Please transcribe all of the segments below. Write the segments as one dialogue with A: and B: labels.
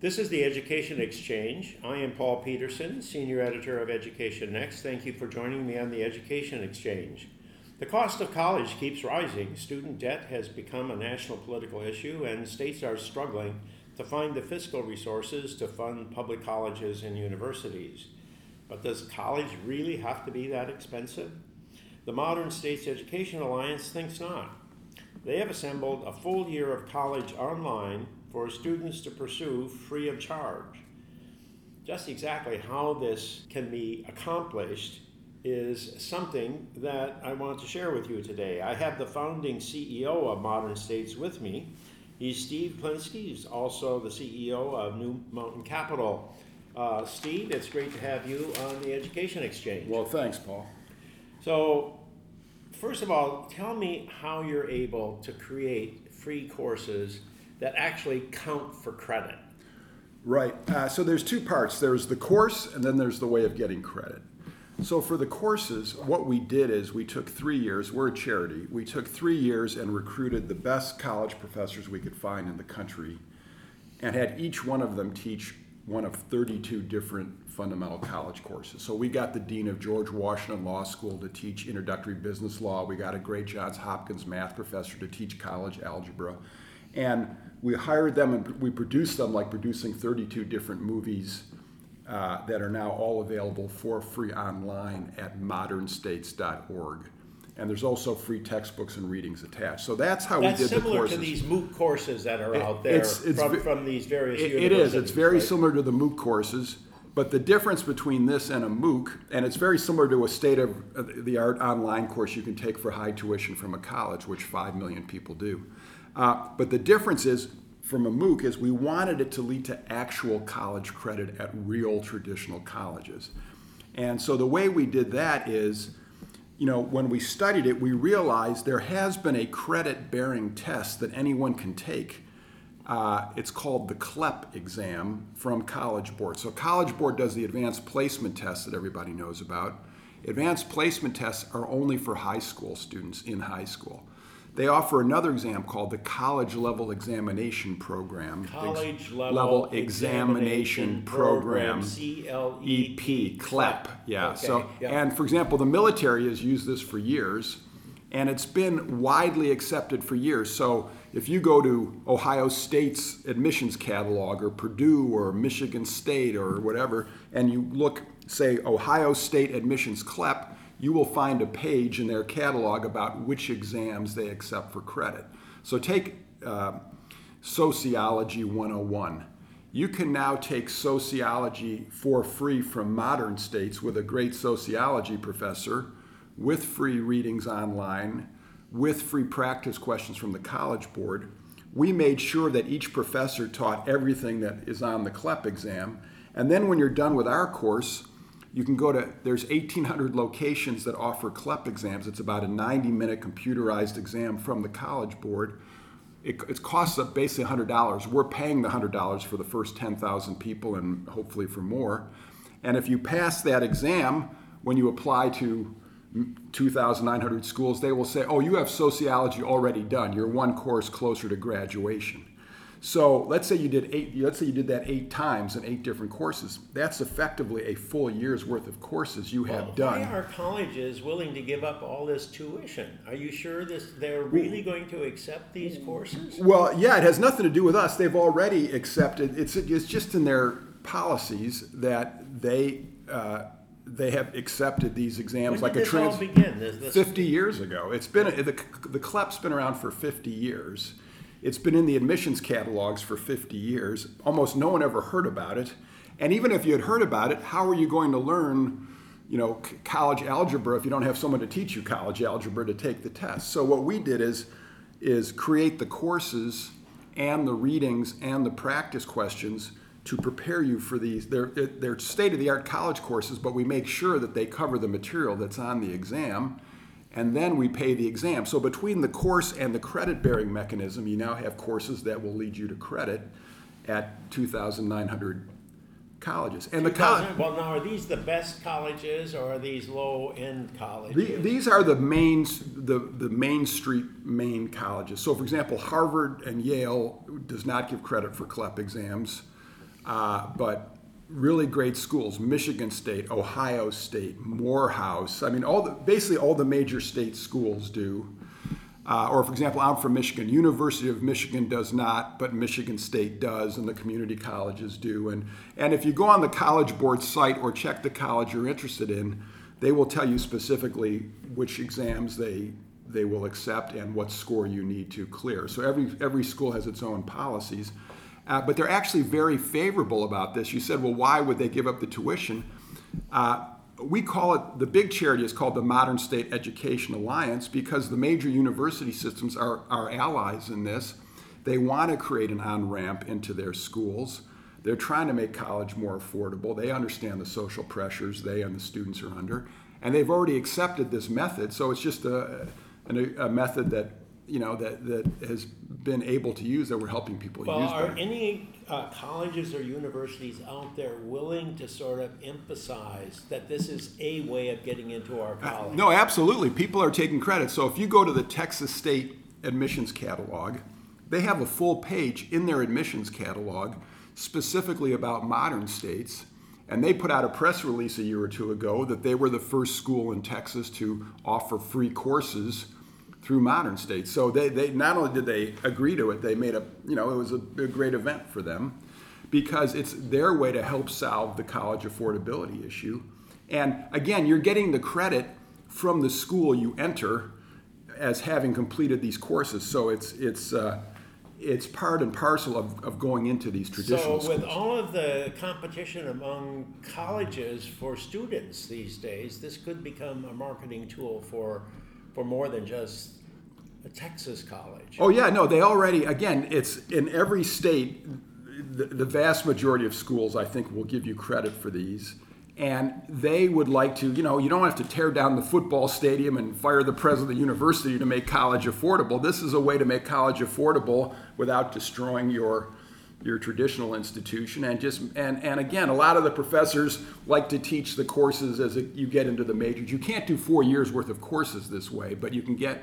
A: This is the Education Exchange. I am Paul Peterson, Senior Editor of Education Next. Thank you for joining me on the Education Exchange. The cost of college keeps rising. Student debt has become a national political issue, and states are struggling to find the fiscal resources to fund public colleges and universities. But does college really have to be that expensive? The Modern States Education Alliance thinks not. They have assembled a full year of college online for students to pursue free of charge. Just exactly how this can be accomplished is something that I want to share with you today. I have the founding CEO of Modern States with me. He's Steve Klinsky. He's also the CEO of New Mountain Capital. Uh, Steve, it's great to have you on the Education Exchange.
B: Well, thanks, Paul.
A: So, first of all, tell me how you're able to create free courses that actually count for credit.
B: Right. Uh, so there's two parts. There's the course, and then there's the way of getting credit. So for the courses, what we did is we took three years. We're a charity. We took three years and recruited the best college professors we could find in the country, and had each one of them teach one of 32 different fundamental college courses. So we got the dean of George Washington Law School to teach introductory business law. We got a great Johns Hopkins math professor to teach college algebra. And we hired them and we produced them like producing 32 different movies uh, that are now all available for free online at modernstates.org. And there's also free textbooks and readings attached. So that's how
A: That's
B: we did the courses.
A: similar to these MOOC courses that are
B: It-
A: out there
B: it's- it's
A: from, from these various
B: It-
A: universities.
B: it is. It's very
A: right?
B: similar to the MOOC courses, but the difference between this and a MOOC, and it's very similar to a state of the art online course you can take for high tuition from a college, which five million people do. Uh, but the difference is from a MOOC is we wanted it to lead to actual college credit at real traditional colleges. And so the way we did that is, you know, when we studied it, we realized there has been a credit bearing test that anyone can take. Uh, it's called the CLEP exam from College Board. So, College Board does the advanced placement test that everybody knows about. Advanced placement tests are only for high school students in high school. They offer another exam called the College Level Examination Program.
A: College
B: Ex-
A: level,
B: Examination Program.
A: C-L-E-P.
B: EP, CLEP, yeah.
A: Okay,
B: So,
A: yeah.
B: and for example, the military has used this for years, and it's been widely accepted for years. So, if you go to Ohio State's admissions catalog, or Purdue, or Michigan State, or whatever, and you look, say, Ohio State admissions CLEP, you will find a page in their catalog about which exams they accept for credit. So, take uh, Sociology 101 you can now take sociology for free from modern states with a great sociology professor, with free readings online, with free practice questions from the College Board. We made sure that each professor taught everything that is on the CLEP exam. And then when you're done with our course, you can go to, there's 1,800 locations that offer CLEP exams. It's about a 90 minute computerized exam from the College Board it, it costs us basically $100. We're paying the $100 for the first 10,000 people and hopefully for more. And if you pass that exam, when you apply to 2,900 schools, they will say, oh, you have sociology already done. You're one course closer to graduation. So let's say you did eight. Let's say you did that eight times in eight different courses. That's effectively a full year's worth of courses you have
A: Why
B: done.
A: Why are colleges willing to give up all this tuition? Are you sure this they're really going to accept these courses?
B: Well, yeah, it has nothing to do with us. They've already accepted. It's it's just in their policies that they uh, they have accepted these exams like
A: did
B: a trans.
A: all begin? This,
B: 50 years ago. It's been the the CLEP's been around for 50 years. It's been in the admissions catalogs for 50 years. Almost no one ever heard about it. And even if you had heard about it, how are you going to learn, you know, college algebra if you don't have someone to teach you college algebra to take the test? So what we did is is create the courses and the readings and the practice questions to prepare you for these. They're, they're state of the art college courses, but we make sure that they cover the material that's on the exam, and then we pay the exam. So between the course and the credit bearing mechanism, you now have courses that will lead you to credit at 2,900 colleges. And the college.
A: Well, now are these the best colleges or are these low end colleges?
B: The- These are the main, the, the main street main colleges. So, for example, Harvard and Yale does not give credit for CLEP exams. Uh, but really great schools Michigan State, Ohio State, Morehouse. I mean, all the, basically all the major state schools do. Uh, or, for example, I'm from Michigan. University of Michigan does not, but Michigan State does, and the community colleges do. And, and if you go on the College Board site or check the college you're interested in, they will tell you specifically which exams they they will accept and what score you need to clear. So every every school has its own policies, uh, but they're actually very favorable about this. You said, well, why would they give up the tuition? Uh, we call it the big charity is called the Modern State Education Alliance because the major university systems are our allies in this. They want to create an on ramp into their schools. They're trying to make college more affordable. They understand the social pressures they and the students are under, and they've already accepted this method. So it's just a, a, a method that you know that that has been able to use that we're helping people
A: well,
B: use.
A: Well, are
B: better.
A: any uh, colleges or universities out there willing to sort of emphasize that this is a way of getting into our college?
B: Uh, no, absolutely. People are taking credit. So if you go to the Texas State admissions catalog, they have a full page in their admissions catalog specifically about modern states. And they put out a press release a year or two ago that they were the first school in Texas to offer free courses through modern states. So they, they not only did they agree to it, they made a you know it was a, a great event for them because it's their way to help solve the college affordability issue. And again, you're getting the credit from the school you enter as having completed these courses. So it's it's uh, it's part and parcel of, of going into these traditional
A: so with
B: schools.
A: all of the competition among colleges for students these days this could become a marketing tool for for more than just a texas college
B: Oh yeah, no, they already again, it's in every state the, the vast majority of schools I think will give you credit for these. And they would like to, you know, you don't have to tear down the football stadium and fire the president of the university to make college affordable. This is a way to make college affordable without destroying your your traditional institution. And just and and again a lot of the professors like to teach the courses as you get into the majors. You can't do four years worth of courses this way but you can get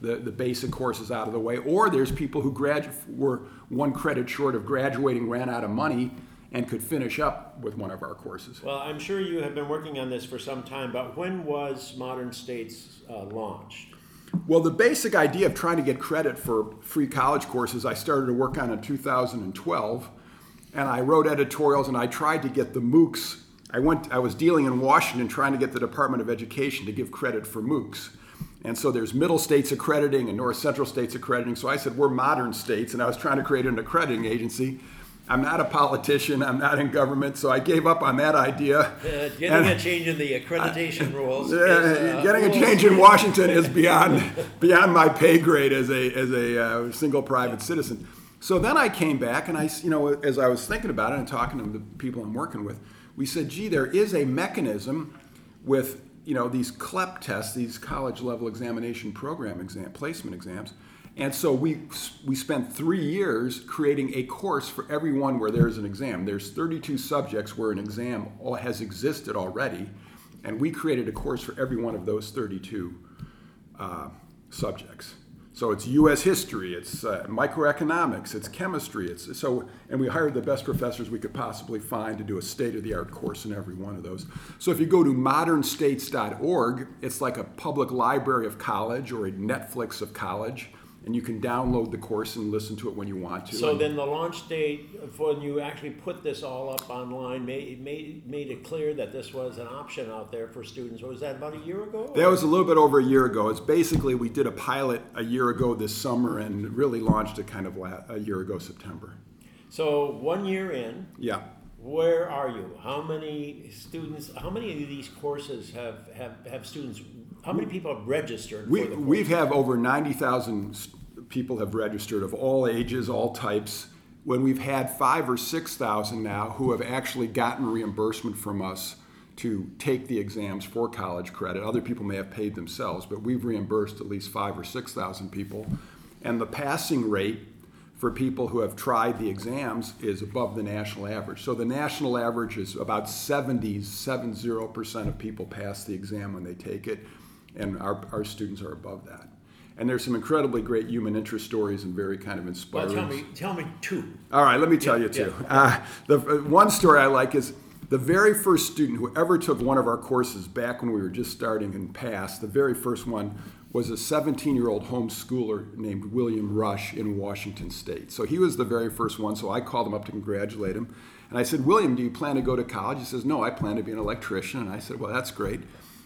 B: the, the basic courses out of the way. Or there's people who gradu- were one credit short of graduating ran out of money and could finish up with one of our courses.
A: Well i'm sure you have been working on this for some time but when was modern states uh, launched
B: well, the basic idea of trying to get credit for free college courses, I started to work on in 2012, and I wrote editorials and I tried to get the MOOCs. I went. I was dealing in Washington trying to get the Department of Education to give credit for MOOCs. And so there's middle states accrediting and north central states accrediting. So I said we're modern states, and I was trying to create an accrediting agency. I'm not a politician. I'm not in government, so I gave up on that idea.
A: Uh, getting and, a change in the accreditation rules.
B: Uh, uh, getting rules. a change in Washington is beyond beyond my pay grade as a as a uh, single private citizen. So then I came back, and I, you know, as I was thinking about it and talking to the people I'm working with, we said, gee, there is a mechanism with you know these CLEP tests, these college level examination program exam placement exams and so we, we spent three years creating a course for everyone where there's an exam. There's 32 subjects where an exam has existed already, and we created a course for every one of those 32 uh, subjects. So it's U.S. history, it's uh, microeconomics, it's chemistry, it's so, and we hired the best professors we could possibly find to do a state-of-the-art course in every one of those. So if you go to modernstates.org, it's like a public library of college or a Netflix of college and you can download the course and listen to it when you want to.
A: So then the launch date for when you actually put this all up online made, made, made it clear that this was an option out there for students. Was that about a year ago?
B: That was a little bit over a year ago. It's basically we did a pilot a year ago this summer and really launched it kind of a year ago September.
A: So one year in.
B: Yeah.
A: Where are you? How many students? How many of these courses have have, have students? How many people have registered?
B: We
A: for the
B: we have over ninety thousand people have registered of all ages, all types. When we've had five or 6,000 now who have actually gotten reimbursement from us to take the exams for college credit. Other people may have paid themselves, but we've reimbursed at least five or 6,000 people. And the passing rate for people who have tried the exams is above the national average. So the national average is about 70, 70% of people pass the exam when they take it, and our, our students are above that. And there's some incredibly great human interest stories and very kind of inspiring.
A: Well, tell me, tell me two.
B: All right, let me tell you two. Uh, the uh, one story I like is the very first student who ever took one of our courses back when we were just starting and passed. The very first one was a 17-year-old homeschooler named William Rush in Washington State. So he was the very first one. So I called him up to congratulate him, and I said, "William, do you plan to go to college?" He says, "No, I plan to be an electrician." And I said, "Well, that's great."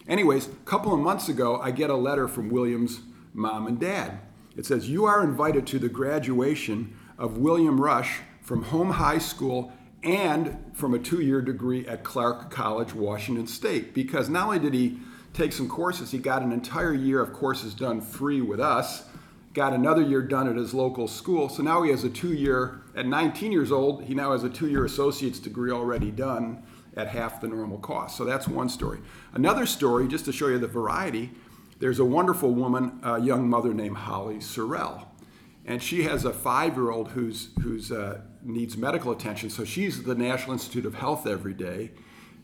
B: Anyways, a couple of months ago, I get a letter from William's mom and dad. It says, You are invited to the graduation of William Rush from Home High School and from a two year degree at Clark College, Washington State. Because not only did he take some courses, he got an entire year of courses done free with us, got another year done at his local school. So now he has a two year, at 19 years old, he now has a two year associate's degree already done at half the normal cost. So that's one story. Another story, just to show you the variety, there's a wonderful woman, a young mother named Holly Sorrell. And she has a five year old who's, who's, uh, needs medical attention. So she's at the National Institute of Health every day.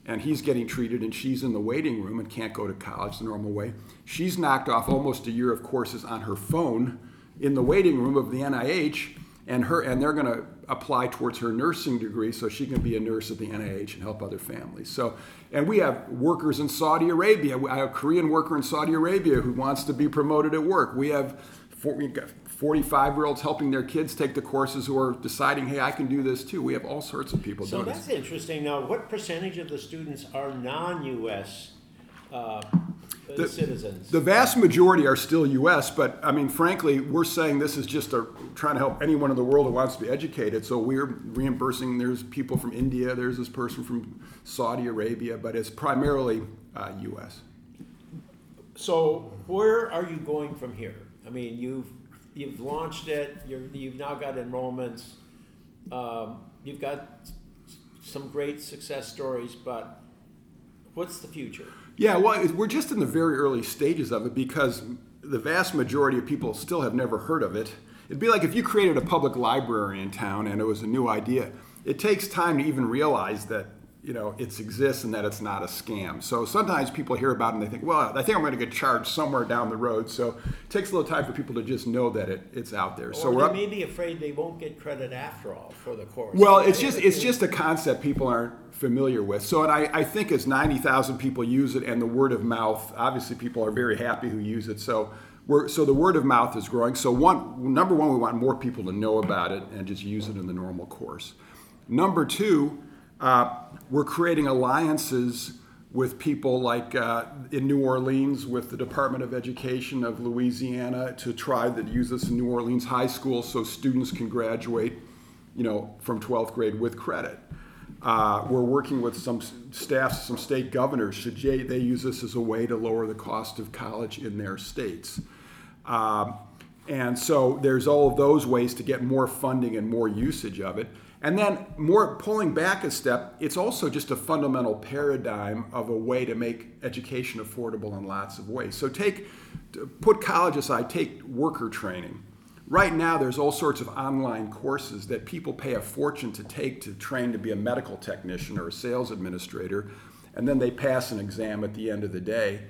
B: And he's getting treated, and she's in the waiting room and can't go to college the normal way. She's knocked off almost a year of courses on her phone in the waiting room of the NIH and her and they're going to apply towards her nursing degree so she can be a nurse at the NIH and help other families. So, and we have workers in Saudi Arabia. I have a Korean worker in Saudi Arabia who wants to be promoted at work. We have 45 year olds helping their kids take the courses who are deciding, hey, I can do this too. We have all sorts of people
A: So
B: doing
A: So
B: that's
A: interesting. Now, what percentage of the students are non-U.S. Uh, citizens?
B: The vast majority are still U.S., but I mean, frankly, we're saying this is just a, trying to help anyone in the world who wants to be educated. So we're reimbursing. There's people from India. There's this person from Saudi Arabia, but it's primarily uh, U.S.
A: So where are you going from here? I mean, you've you've launched it. You're, you've now got enrollments. Um, you've got some great success stories, but what's the future?
B: Yeah, well, we're just in the very early stages of it because the vast majority of people still have never heard of it. It'd be like if you created a public library in town and it was a new idea. It takes time to even realize that you know it exists and that it's not a scam. So sometimes people hear about it and they think, well, I think I'm going to get charged somewhere down the road. So it takes a little time for people to just know that it, it's out there. so
A: or
B: we're
A: they may be afraid they won't get credit after all for the course.
B: well, it's just it's just a concept people aren't familiar with. So, and I, I think as ninety thousand people use it, and the word of mouth, obviously people are very happy who use it. So we're so the word of mouth is growing. So one number one, we want more people to know about it and just use it in the normal course. Number two, uh, we're creating alliances with people like uh, in New Orleans with the Department of Education of Louisiana to try to use this in New Orleans high school so students can graduate, you know, from 12th grade with credit. Uh, we're working with some staffs, some state governors, should they, they use this as a way to lower the cost of college in their states. Um, and so there's all of those ways to get more funding and more usage of it. And then more pulling back a step, it's also just a fundamental paradigm of a way to make education affordable in lots of ways. So take put college aside, take worker training. Right now there's all sorts of online courses that people pay a fortune to take to train to be a medical technician or a sales administrator, and then they pass an exam at the end of the day.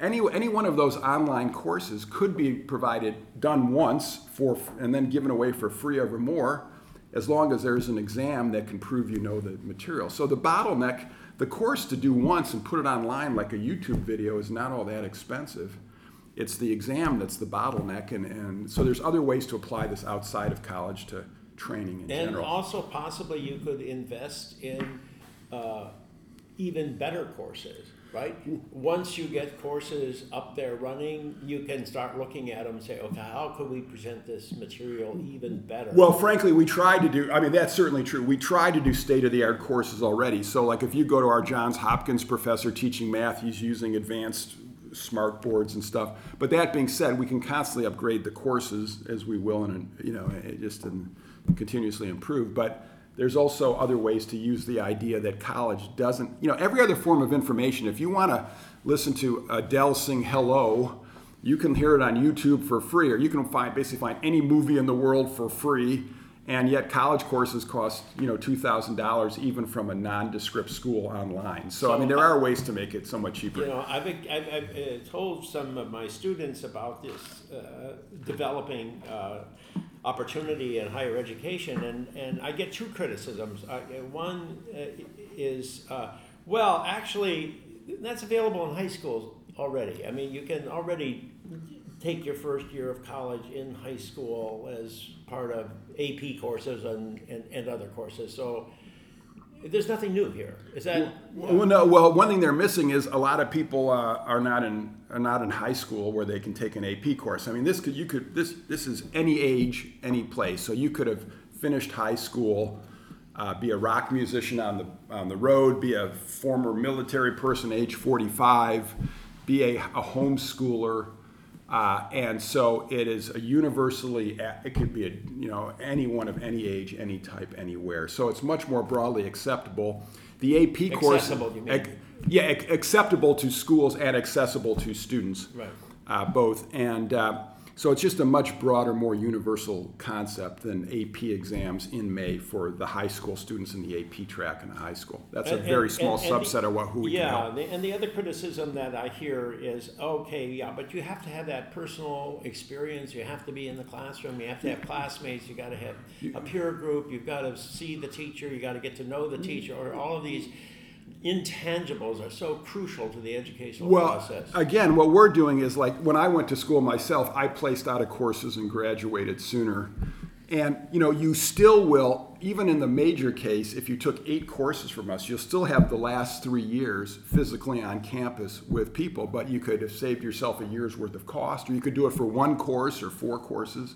B: Any, any one of those online courses could be provided, done once for, and then given away for free ever more, as long as there's an exam that can prove you know the material. So the bottleneck, the course to do once and put it online like a YouTube video is not all that expensive. It's the exam that's the bottleneck, and, and so there's other ways to apply this outside of college to training in
A: And
B: general.
A: also possibly you could invest in uh, even better courses, right? Once you get courses up there running, you can start looking at them and say, okay, how could we present this material even better?
B: Well, frankly, we tried to do, I mean, that's certainly true. We tried to do state of the art courses already. So, like, if you go to our Johns Hopkins professor teaching math, he's using advanced smart boards and stuff. But that being said, we can constantly upgrade the courses as we will and, you know, just continuously improve. But there's also other ways to use the idea that college doesn't, you know, every other form of information, if you want to listen to Adele sing Hello, you can hear it on YouTube for free, or you can find basically find any movie in the world for free. and yet college courses cost you know two thousand dollars even from a nondescript school online. So, I mean, there are ways to make it somewhat cheaper.
A: You know, I've, I've, I've told some of my students about this uh, developing uh, opportunity in higher education, and, and I get two criticisms. Uh, one uh, is, uh, well, actually, that's available in high schools already. I mean, you can already take your first year of college in high school as part of AP courses and, and, and other courses. So there's nothing new here. Is that?
B: Well, no. Well, one thing they're missing is a lot of people uh, are not in are not in high school where they can take an AP course. I mean, this could you could this this is any age, any place. So you could have finished high school, uh, be a rock musician on the on the road, be a former military person, age 45, be a, a homeschooler. Uh, and so it is a universally, it could be a, you know anyone of any age, any type, anywhere. So it's much more broadly acceptable. The AP course,
A: you mean?
B: ac- yeah, ac- acceptable to schools and accessible to students,
A: Right.
B: uh, both. And uh, so it's just a much broader, more universal concept than AP exams in May for the high school students in the AP track in the high school. That's a
A: And-
B: very
A: and-
B: small
A: and- and the-
B: subset of what who we can
A: yeah,
B: help.
A: the- and the other criticism that I hear is, okay, yeah, but you have to have that personal experience. You have to be in the classroom. You have to have classmates. You got to have a peer group. You've got to see the teacher. You got to get to know the mm. teacher. Or all of these intangibles are so crucial to the educational
B: Well,
A: process.
B: again, what we're doing is like when I went to school myself, I placed out of courses and graduated sooner. And you know, you still will, even in the major case, if you took eight courses from us, you'll still have the last three years physically on campus with people, but you could have saved yourself a year's worth of cost, or you could do it for one course or four courses.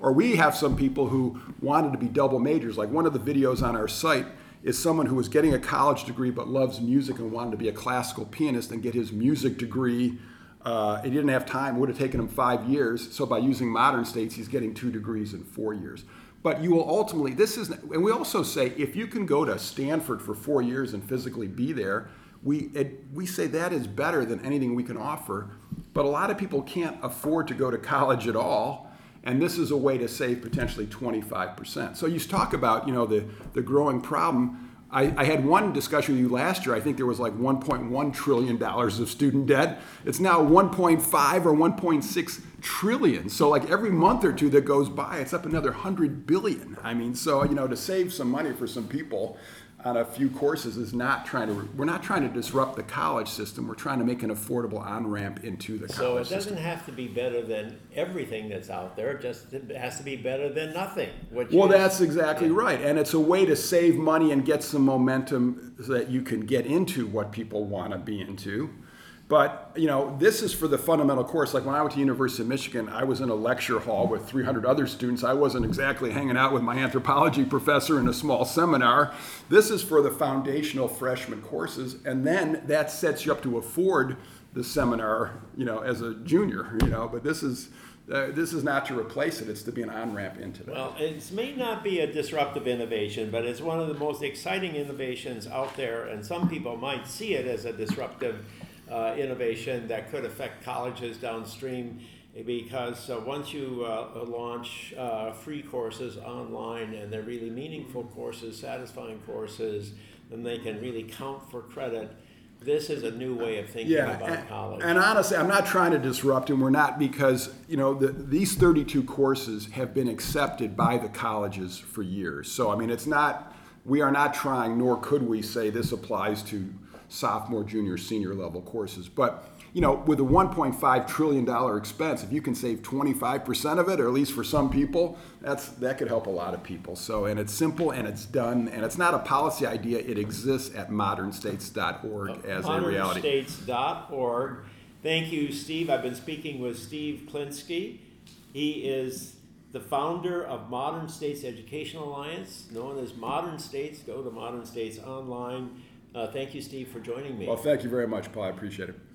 B: Or we have some people who wanted to be double majors. Like one of the videos on our site is someone who was getting a college degree but loves music and wanted to be a classical pianist and get his music degree. Uh, he didn't have time, it would have taken him five years. So by using modern states, he's getting two degrees in four years. But you will ultimately, this is, and we also say if you can go to Stanford for four years and physically be there, we, it, we say that is better than anything we can offer. But a lot of people can't afford to go to college at all. And this is a way to save potentially 25%. So you talk about, you know, the, the growing problem. I, I had one discussion with you last year. I think there was like 1.1 trillion dollars of student debt. It's now 1.5 or 1.6 trillion. So like every month or two that goes by, it's up another 100 billion. I mean, so you know, to save some money for some people on a few courses is not trying to. We're not trying to disrupt the college system. We're trying to make an affordable on ramp into the college
A: so
B: college
A: it doesn't
B: system.
A: have to be better than everything that's out there. It just it has to be better than nothing. Which
B: Well, that's exactly right. And it's a way to save money and get some momentum so that you can get into what people want to be into. But, you know, this is for the fundamental course. Like when I went to University of Michigan, I was in a lecture hall with 300 other students. I wasn't exactly hanging out with my anthropology professor in a small seminar. This is for the foundational freshman courses. And then that sets you up to afford the seminar, you know, as a junior, you know. But this is, uh, this is not to replace it. It's to be an on-ramp into that.
A: Well, it may not be a disruptive innovation, but it's one of the most exciting innovations out there, and some people might see it as a disruptive uh, innovation that could affect colleges downstream. Because uh, once you uh, launch uh, free courses online and they're really meaningful courses, satisfying courses, then they can really count for credit. This is a new way of thinking about
B: and,
A: college.
B: and honestly, I'm not trying to disrupt, and we're not because you know the, these 32 courses have been accepted by the colleges for years. So I mean, it's not we are not trying, nor could we say this applies to sophomore, junior, senior level courses. But you know, with a 1.5 trillion dollar expense, if you can save 25 percent of it, or at least for some people, that's that could help a lot of people. So and it's simple and it's done, and it's not a policy idea. It exists at modernstates.org uh, as a reality.
A: modernstates.org. Thank you, Steve. I've been speaking with Steve Klinsky. He is the founder of Modern States Educational Alliance, known as Modern States. Go to Modern States Online. Uh, thank you, Steve, for joining me.
B: Well, thank you very much, Paul. I appreciate it.